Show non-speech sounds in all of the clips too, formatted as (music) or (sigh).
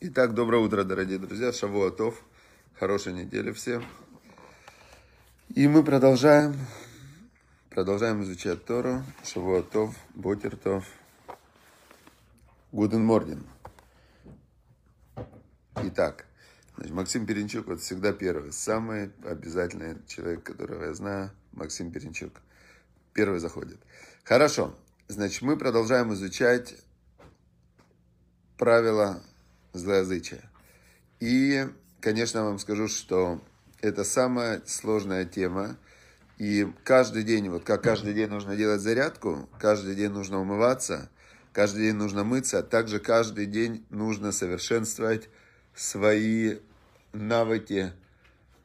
Итак, доброе утро, дорогие друзья. Шавуатов. Хорошей недели всем. И мы продолжаем, продолжаем изучать Тору. Шавуатов, Ботертов. Гуден Мордин. Итак, значит, Максим Перенчук вот всегда первый. Самый обязательный человек, которого я знаю, Максим Перенчук. Первый заходит. Хорошо. Значит, мы продолжаем изучать правила злоязычия. И, конечно, вам скажу, что это самая сложная тема. И каждый день, вот как каждый день нужно делать зарядку, каждый день нужно умываться, каждый день нужно мыться, а также каждый день нужно совершенствовать свои навыки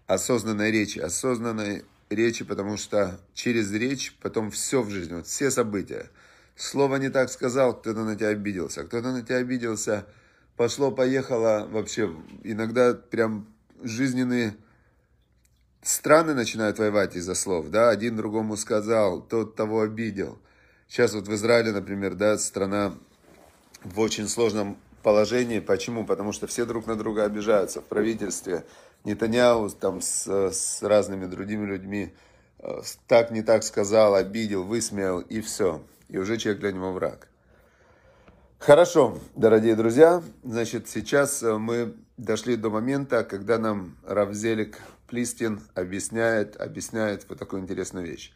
осознанной речи. Осознанной речи, потому что через речь потом все в жизни, вот все события. Слово не так сказал, кто-то на тебя обиделся, кто-то на тебя обиделся – пошло-поехало вообще. Иногда прям жизненные страны начинают воевать из-за слов, да, один другому сказал, тот того обидел. Сейчас вот в Израиле, например, да, страна в очень сложном положении. Почему? Потому что все друг на друга обижаются в правительстве. Нетаньяу там с, с разными другими людьми э, так не так сказал, обидел, высмеял и все. И уже человек для него враг. Хорошо, дорогие друзья, значит, сейчас э, мы дошли до момента, когда нам Равзелик Плистин объясняет, объясняет вот такую интересную вещь.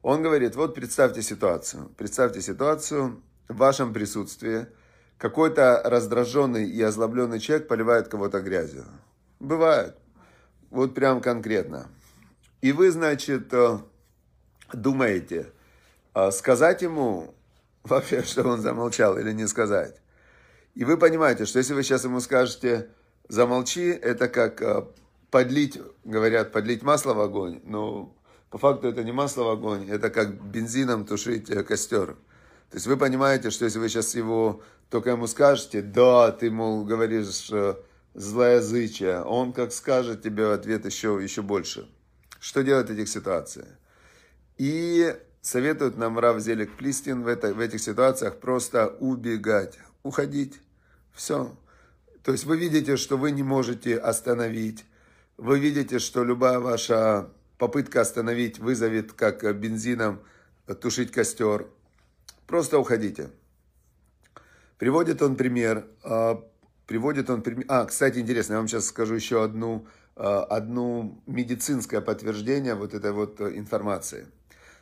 Он говорит, вот представьте ситуацию, представьте ситуацию в вашем присутствии, какой-то раздраженный и озлобленный человек поливает кого-то грязью. Бывает, вот прям конкретно. И вы, значит, э, думаете, э, сказать ему, (laughs) вообще, чтобы он замолчал или не сказать. И вы понимаете, что если вы сейчас ему скажете «замолчи», это как э, подлить, говорят, подлить масло в огонь. Но по факту это не масло в огонь, это как бензином тушить э, костер. То есть вы понимаете, что если вы сейчас его только ему скажете, да, ты, мол, говоришь э, злоязычие, он как скажет тебе в ответ еще, еще больше. Что делать в этих ситуациях? И советует нам Рав Зелик Плистин в, это, в этих ситуациях просто убегать, уходить. Все. То есть вы видите, что вы не можете остановить. Вы видите, что любая ваша попытка остановить вызовет, как бензином, тушить костер. Просто уходите. Приводит он пример. А, приводит он пример. А, кстати, интересно, я вам сейчас скажу еще одну, а, одну медицинское подтверждение вот этой вот информации.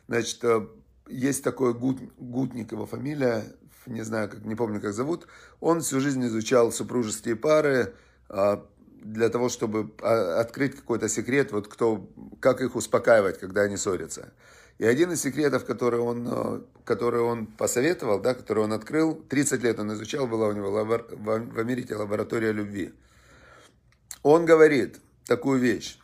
Значит, э, есть такой Гут, Гутник, его фамилия, не знаю, как, не помню, как зовут. Он всю жизнь изучал супружеские пары а, для того, чтобы а, открыть какой-то секрет, вот кто, как их успокаивать, когда они ссорятся. И один из секретов, который он, э, который он посоветовал, да, который он открыл, 30 лет он изучал, была у него лабор, в Америке лаборатория любви. Он говорит такую вещь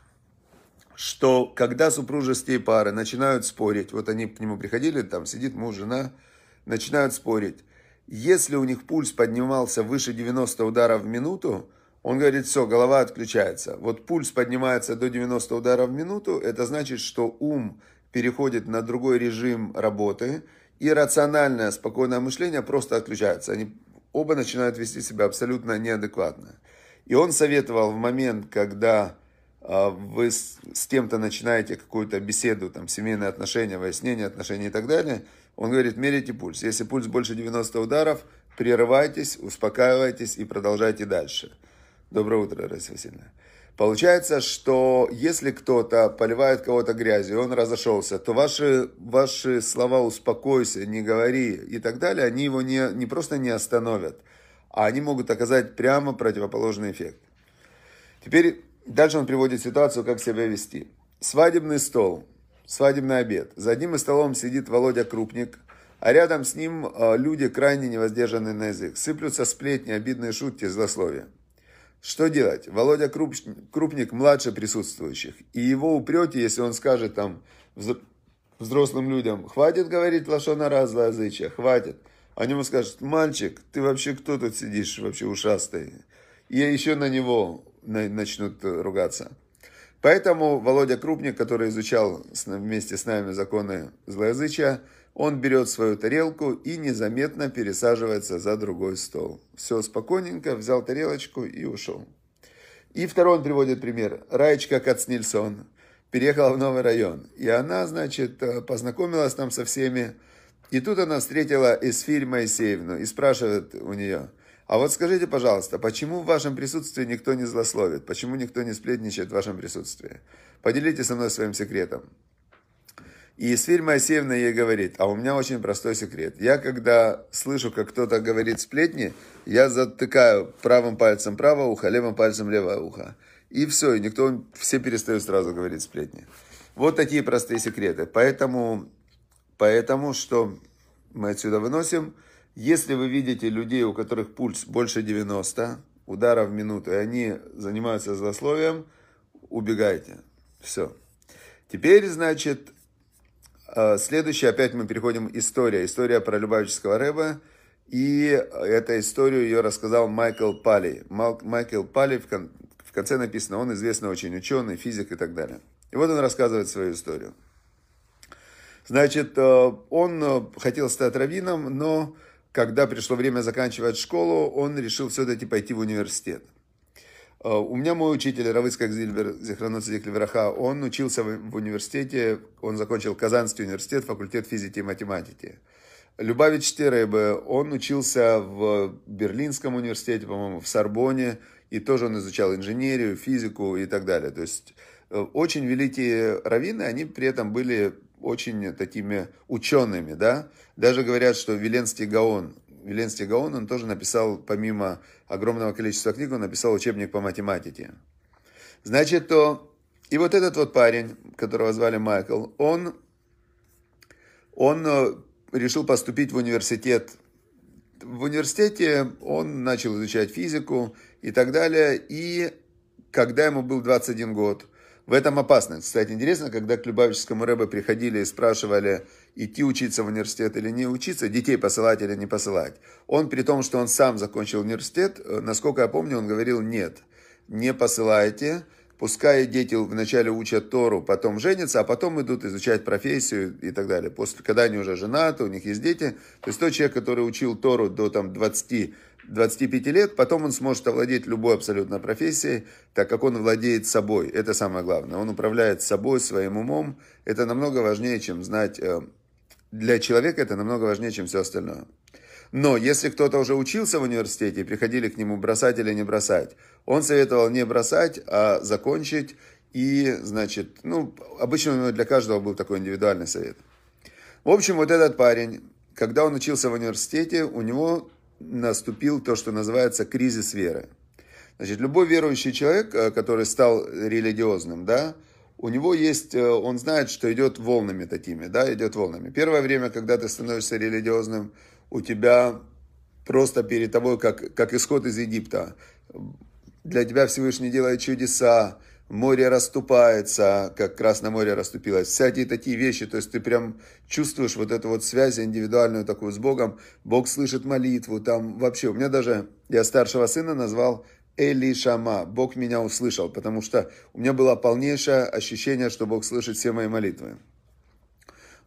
что когда супружеские пары начинают спорить, вот они к нему приходили, там сидит муж, жена, начинают спорить. Если у них пульс поднимался выше 90 ударов в минуту, он говорит, все, голова отключается. Вот пульс поднимается до 90 ударов в минуту, это значит, что ум переходит на другой режим работы, и рациональное, спокойное мышление просто отключается. Они оба начинают вести себя абсолютно неадекватно. И он советовал в момент, когда вы с, с кем-то начинаете какую-то беседу, там, семейные отношения, выяснение отношений и так далее, он говорит, мерите пульс. Если пульс больше 90 ударов, прерывайтесь, успокаивайтесь и продолжайте дальше. Доброе утро, Раиса Васильевна. Получается, что если кто-то поливает кого-то грязью, он разошелся, то ваши, ваши слова «успокойся», «не говори» и так далее, они его не, не просто не остановят, а они могут оказать прямо противоположный эффект. Теперь Дальше он приводит ситуацию, как себя вести. Свадебный стол, свадебный обед. За одним из столом сидит Володя Крупник, а рядом с ним э, люди крайне невоздержанные на язык. Сыплются сплетни, обидные шутки, злословия. Что делать? Володя Крупник младше присутствующих. И его упрете, если он скажет там взрослым людям, хватит говорить лошона раз злоязычие, хватит. Они ему скажут, мальчик, ты вообще кто тут сидишь, вообще ушастый? И еще на него начнут ругаться. Поэтому Володя Крупник, который изучал вместе с нами законы злоязычия, он берет свою тарелку и незаметно пересаживается за другой стол. Все спокойненько, взял тарелочку и ушел. И второй он приводит пример. Раечка Кацнильсон переехала в новый район. И она, значит, э, познакомилась там со всеми. И тут она встретила Эсфирь Моисеевну и спрашивает у нее, а вот скажите, пожалуйста, почему в вашем присутствии никто не злословит? Почему никто не сплетничает в вашем присутствии? Поделитесь со мной своим секретом. И Исфирь Моисеевна ей говорит, а у меня очень простой секрет. Я когда слышу, как кто-то говорит сплетни, я затыкаю правым пальцем правое ухо, левым пальцем левое ухо. И все, и никто, все перестают сразу говорить сплетни. Вот такие простые секреты. Поэтому, поэтому что мы отсюда выносим? Если вы видите людей, у которых пульс больше 90 ударов в минуту, и они занимаются злословием, убегайте. Все. Теперь, значит, Э, следующее, опять мы переходим история. История про Любавического Рэба. И эту историю ее рассказал Майкл Пали. Майкл Пали, в конце написано, он известный очень ученый, физик и так далее. И вот он рассказывает свою историю. Значит, э, он э, хотел стать раввином, но когда пришло время заканчивать школу, он решил все-таки пойти в университет. Э, у меня мой учитель Равыцкак Зильбер, Зихрануцидик Левераха, он учился в, университете, он закончил Казанский университет, факультет физики и математики. Любавич Теребе, он учился в Берлинском университете, по-моему, в Сорбоне, и тоже он изучал инженерию, физику и так далее. То есть э, очень великие раввины, они при этом были очень такими учеными, да. Даже говорят, что Веленский Гаон, Веленский Гаон, он тоже написал, помимо огромного количества книг, он написал учебник по математике. Значит, то... И вот этот вот парень, которого звали Майкл, он, он э, решил поступить в университет. В университете он начал изучать физику и так далее. И когда ему был 21 год, в этом опасность. Кстати, интересно, когда к Любавическому Рэбе приходили и спрашивали, идти учиться в университет или не учиться, детей посылать или не посылать. Он, при том, что он сам закончил университет, э, насколько я помню, он говорил, нет, не посылайте, пускай дети вначале учат Тору, потом женятся, а потом идут изучать профессию и так далее. После, когда они уже женаты, у них есть дети. То есть тот человек, который учил Тору до там, 20 25 лет, потом он сможет овладеть любой абсолютно профессией, так как он владеет собой. Это самое главное. Он управляет собой, своим умом. Это намного важнее, чем знать... Э, для человека это намного важнее, чем все остальное. Но если кто-то уже учился в университете приходили к нему бросать или не бросать, он советовал не бросать, а закончить. И, значит, ну, обычно для каждого был такой индивидуальный совет. В общем, вот этот парень, когда он учился в университете, у него наступил то, что называется кризис веры. Значит, любой верующий человек, э, который стал религиозным, да, у него есть, э, он знает, что идет волнами такими, да, идет волнами. Первое время, когда ты становишься религиозным, у тебя просто перед тобой, как, как исход из Египта. Для тебя Всевышний делает чудеса, море расступается, как Красное море расступилось, всякие такие вещи, то есть ты прям чувствуешь вот эту вот связь индивидуальную такую с Богом, Бог слышит молитву, там вообще, у меня даже, я старшего сына назвал Эли Шама, Бог меня услышал, потому что у меня было полнейшее ощущение, что Бог слышит все мои молитвы.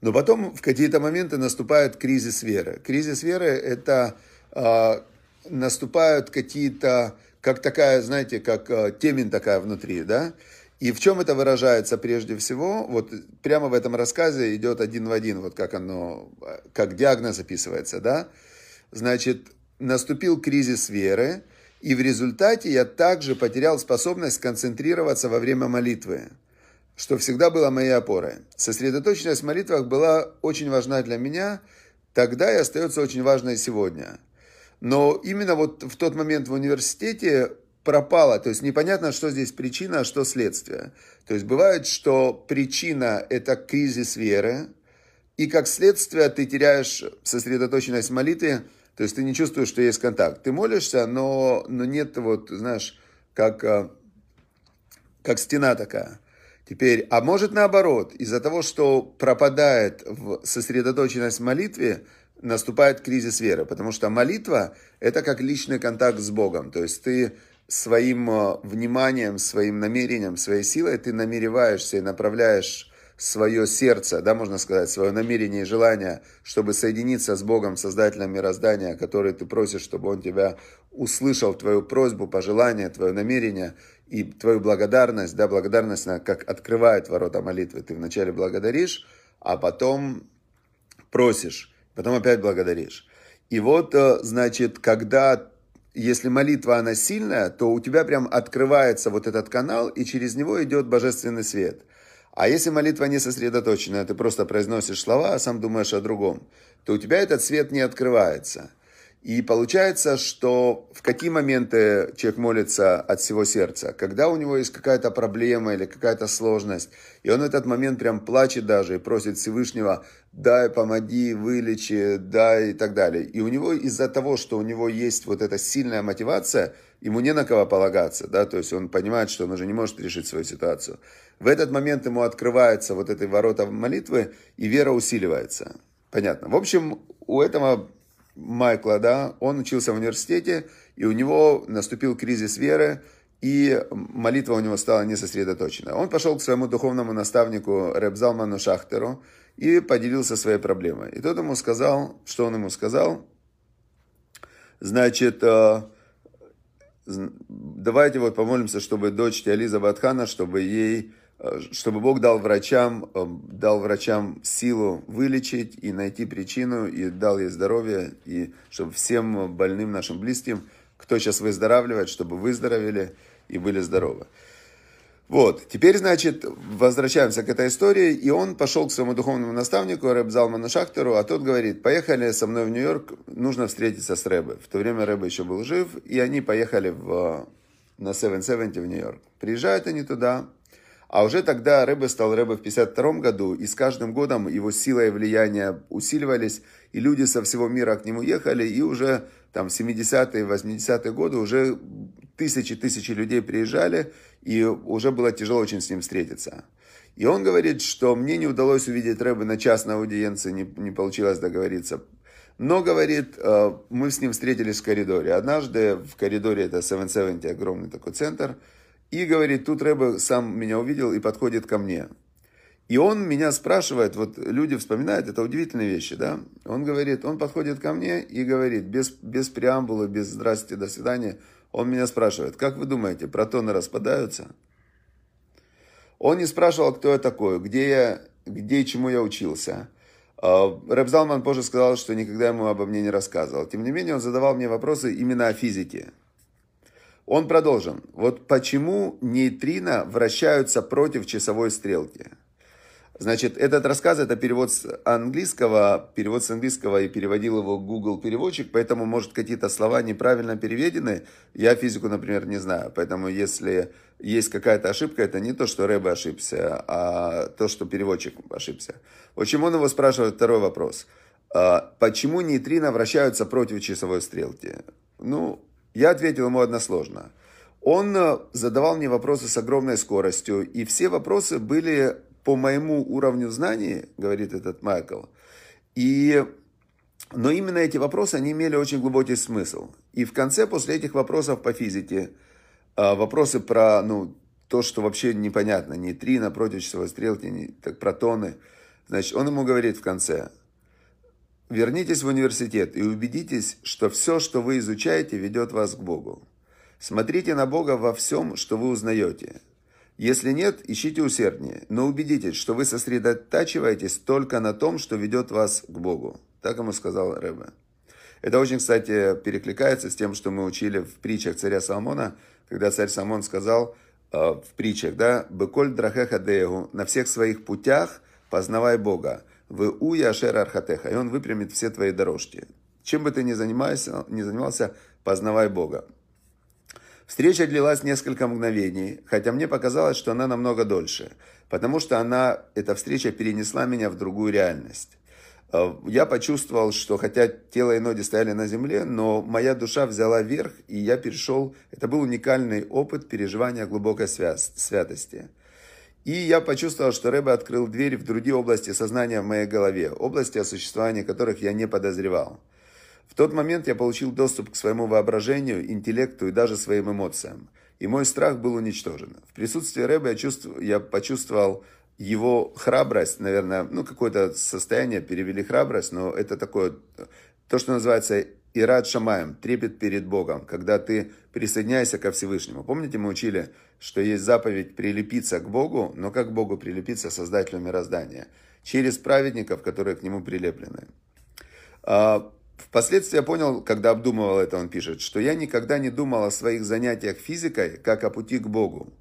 Но потом в какие-то моменты наступает кризис веры. Кризис веры это э, наступают какие-то как такая, знаете, как э, темень такая внутри, да? И в чем это выражается прежде всего? Вот прямо в этом рассказе идет один в один, вот как оно, как диагноз описывается, да? Значит, наступил кризис веры, и в результате я также потерял способность концентрироваться во время молитвы, что всегда было моей опорой. Сосредоточенность в молитвах была очень важна для меня, тогда и остается очень важной сегодня – но именно вот в тот момент в университете пропало, то есть непонятно, что здесь причина, а что следствие. То есть бывает, что причина – это кризис веры, и как следствие ты теряешь сосредоточенность в молитве, то есть ты не чувствуешь, что есть контакт. Ты молишься, но, но нет вот, знаешь, как, э, как стена такая. Теперь, а может наоборот, из-за того, что пропадает в сосредоточенность молитве, наступает кризис веры, потому что молитва – это как личный контакт с Богом, то есть ты своим э, вниманием, своим намерением, своей силой ты намереваешься и направляешь свое сердце, да, можно сказать, свое намерение и желание, чтобы соединиться с Богом, Создателем мироздания, который ты просишь, чтобы Он тебя услышал, твою просьбу, пожелание, твое намерение и твою благодарность, да, благодарность, она как открывает ворота молитвы. Ты вначале благодаришь, а потом просишь, потом опять благодаришь. И вот, э, значит, когда если молитва, она сильная, то у тебя прям открывается вот этот канал, и через него идет божественный свет. А если молитва не сосредоточенная, ты просто произносишь слова, а сам думаешь о другом, то у тебя этот свет не открывается. И получается, что в какие моменты человек молится от всего сердца? Когда у него есть какая-то проблема или какая-то сложность, и он в этот момент прям плачет даже и просит Всевышнего, дай, помоги, вылечи, дай и так далее. И у него из-за того, что у него есть вот эта сильная мотивация, ему не на кого полагаться, да, то есть он понимает, что он уже не может решить свою ситуацию. В этот момент ему открывается вот этой ворота молитвы, и вера усиливается. Понятно. В общем, у этого Майкла, да, он учился в университете, и у него наступил кризис веры, и молитва у него стала несосредоточена. Он пошел к своему духовному наставнику Ребзалману Шахтеру и поделился своей проблемой. И тот ему сказал, что он ему сказал, значит, э, давайте вот помолимся, чтобы дочь Ализа Батхана, чтобы ей чтобы Бог дал врачам, э, дал врачам силу вылечить и найти причину, и дал ей здоровье, и чтобы всем больным нашим близким, кто сейчас выздоравливает, чтобы выздоровели и были здоровы. Вот, теперь, значит, возвращаемся к этой истории, и он пошел к своему духовному наставнику, Рэб Залману Шахтеру, а тот говорит, поехали со мной в Нью-Йорк, нужно встретиться с Рэбой. В то время Рэба еще был жив, и они поехали в, на 770 в Нью-Йорк. Приезжают они туда, а уже тогда Рэбе стал Рэбе в 52 году, и с каждым годом его сила и влияние усиливались, и люди со всего мира к нему ехали, и уже там в 70-е, 80-е годы уже тысячи-тысячи людей приезжали, и уже было тяжело очень с ним встретиться. И он говорит, что мне не удалось увидеть Рэбе на частной аудиенции, не, не получилось договориться. Но, говорит, э, мы с ним встретились в коридоре. Однажды в коридоре, это 770, огромный такой центр, и говорит, тут Рэбе сам меня увидел и подходит ко мне. И он меня спрашивает, вот люди вспоминают, это удивительные вещи, да? Он говорит, он подходит ко мне и говорит, без, без преамбулы, без «здрасте, до свидания», он меня спрашивает, как вы думаете, протоны распадаются? Он не спрашивал, кто я такой, где я, где и чему я учился. А, Рэб Залман позже сказал, что никогда ему обо мне не рассказывал. Тем не менее, он задавал мне вопросы именно о физике. Он продолжил. Вот почему нейтрино вращаются против часовой стрелки. Значит, этот рассказ, это перевод с английского, перевод с английского и переводил его Google переводчик, поэтому, может, какие-то слова неправильно переведены. Я физику, например, не знаю, поэтому если есть какая-то ошибка, это не то, что Рэбе ошибся, а то, что переводчик ошибся. Вот чему он его спрашивает второй вопрос. А, почему нейтрино вращаются против часовой стрелки? Ну, я ответил ему односложно. Он э, задавал мне вопросы с огромной скоростью, и все вопросы были по моему уровню знаний, говорит этот Майкл. И, но именно эти вопросы, они имели очень глубокий смысл. И в конце, после этих вопросов по физике, э, вопросы про ну, то, что вообще непонятно, нейтрино, против часовой стрелки, не, так, протоны, значит, он ему говорит в конце – Вернитесь в университет и убедитесь, что все, что вы изучаете, ведет вас к Богу. Смотрите на Бога во всем, что вы узнаете. Если нет, ищите усерднее, но убедитесь, что вы сосредотачиваетесь только на том, что ведет вас к Богу. Так ему сказал Рэбе. Это очень, кстати, перекликается с тем, что мы учили в притчах царя Соломона, когда царь Соломон сказал э, в притчах, да, «Беколь драхеха деегу» на всех своих путях познавай Бога в уя ашер архатеха, и он выпрямит все твои дорожки. Чем бы ты ни занимался, ни занимался, познавай Бога. Встреча длилась несколько мгновений, хотя мне показалось, что она намного дольше, потому что она, эта встреча перенесла меня в другую реальность. Э, я почувствовал, что хотя тело и ноги стояли на земле, но моя душа взяла верх, и я перешел, это был уникальный опыт переживания глубокой святости. И я почувствовал, что Рэбе открыл дверь в другие области сознания в моей голове, области, о существовании которых я не подозревал. В тот момент я получил доступ к своему воображению, интеллекту и даже своим эмоциям. И мой страх был уничтожен. В присутствии Рэбе я, чувств... я почувствовал его храбрость, наверное, ну, какое-то состояние перевели храбрость, но это такое, то, что называется ирад шамаем, трепет перед Богом, когда ты присоединяешься ко Всевышнему. Помните, мы учили, что есть заповедь прилепиться к Богу, но как Богу прилепиться Создателю мироздания? Через праведников, которые к Нему прилеплены. А, впоследствии я понял, когда обдумывал это, он пишет, что я никогда не думал о своих занятиях физикой, как о пути к Богу.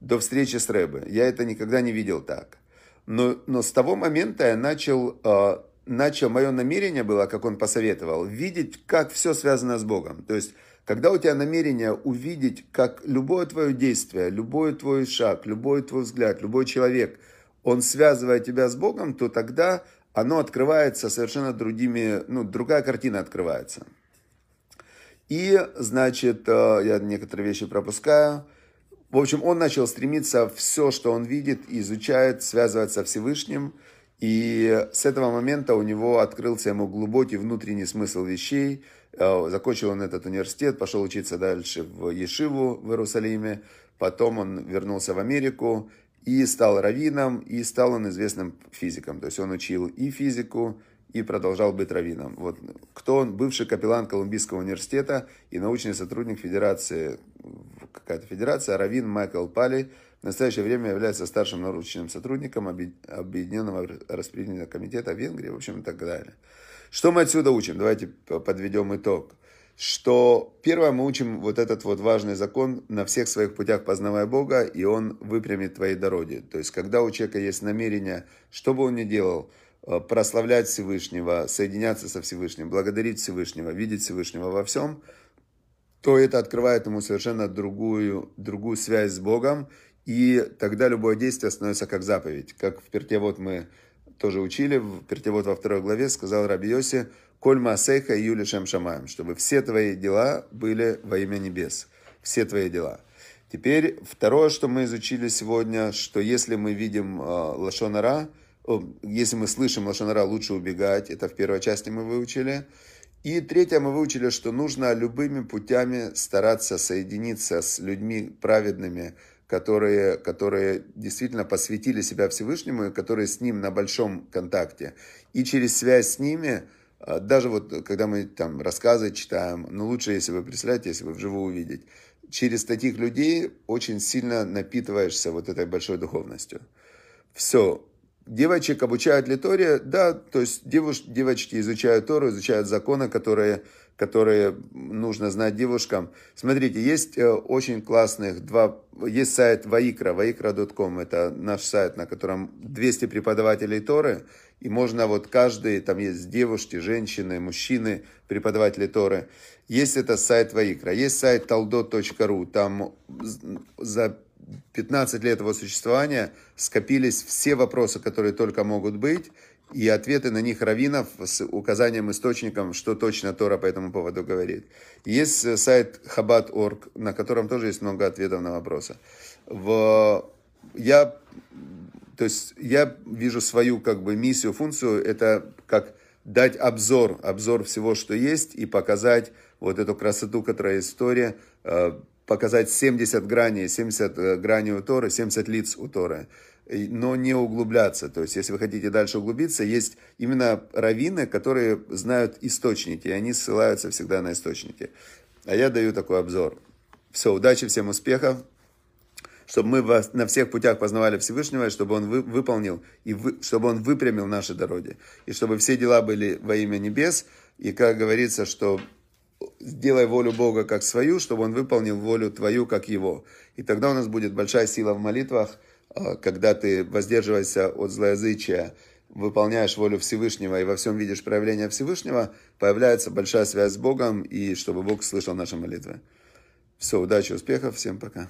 До встречи с Рэбе. Я это никогда не видел так. Но, но с того момента я начал а, начал, мое намерение было, как он посоветовал, видеть, как все связано с Богом. То есть, когда у тебя намерение увидеть, как любое твое действие, любой твой шаг, любой твой взгляд, любой человек, он связывает тебя с Богом, то тогда оно открывается совершенно другими, ну, другая картина открывается. И, значит, э, я некоторые вещи пропускаю. В общем, он начал стремиться все, что он видит, изучает, связывать со Всевышним – и с этого момента у него открылся ему глубокий внутренний смысл вещей. Э, закончил он этот университет, пошел учиться дальше в Ешиву в Иерусалиме. Потом он вернулся в Америку и стал раввином, и стал он известным физиком. То есть он учил и физику, и продолжал быть раввином. Вот кто он? Бывший капеллан Колумбийского университета и научный сотрудник Федерации, какая-то федерация, раввин Майкл Пали – в настоящее время является старшим научным сотрудником Объединенного распределительного комитета Венгрии, в общем, и так далее. Что мы отсюда учим? Давайте подведем итог. Что первое мы учим вот этот вот важный закон на всех своих путях познавая Бога, и он выпрямит твои дороги. То есть, когда у человека есть намерение, что бы он ни делал, э, прославлять Всевышнего, соединяться со Всевышним, благодарить Всевышнего, видеть Всевышнего во всем, то это открывает ему совершенно другую, другую связь с Богом, и тогда любое действие становится как заповедь. Как в Пертевод мы тоже учили, в Пертевод во второй главе сказал Раби Йоси, «Коль маасейха и юли шем шамаем», чтобы все твои дела были во имя небес. Все твои дела. Теперь второе, что мы изучили сегодня, что если мы видим э, лошонара, если мы слышим лошонара, лучше убегать. Это в первой части мы выучили. И третье, мы выучили, что нужно любыми путями стараться соединиться с людьми праведными, которые, которые действительно посвятили себя Всевышнему, и которые с ним на большом контакте. И через связь с ними, а, даже вот когда мы там рассказы читаем, ну лучше, если вы представляете, если вы вживую увидеть, через таких людей очень сильно напитываешься вот этой большой духовностью. Все. Девочек обучают литоре, да, то есть девуш, девочки изучают Тору, изучают законы, которые которые нужно знать девушкам. Смотрите, есть э, очень классных два, есть сайт Ваикра, vaikra.com, это наш сайт, на котором 200 преподавателей Торы, и можно вот каждый, там есть девушки, женщины, мужчины, преподаватели Торы. Есть это сайт Ваикра, есть сайт taldo.ru, там за 15 лет его существования скопились все вопросы, которые только могут быть, и ответы на них раввинов с указанием источником, что точно Тора по этому поводу говорит. Есть э, сайт Chabad.org, на котором тоже есть много ответов на вопросы. В, я, то есть я вижу свою как бы миссию, функцию, это как дать обзор, обзор всего, что есть, и показать вот эту красоту, которая э, показать 70 граней, 70 э, граней у Торы, 70 лиц у Торы но не углубляться. То есть, если вы хотите дальше углубиться, есть именно раввины, которые знают источники, и они ссылаются всегда на источники. А я даю такой обзор. Все, удачи, всем успехов, чтобы мы вас на всех путях познавали Всевышнего, чтобы Он вы, выполнил, и вы, чтобы Он выпрямил наши дороги, и чтобы все дела были во имя небес, и как говорится, что сделай волю Бога как свою, чтобы Он выполнил волю твою как Его. И тогда у нас будет большая сила в молитвах, а, когда ты воздерживаешься от злоязычия, выполняешь волю Всевышнего и во всем видишь проявление Всевышнего, появляется большая связь с Богом, и чтобы Бог слышал наши молитвы. Все, удачи, успехов, всем пока.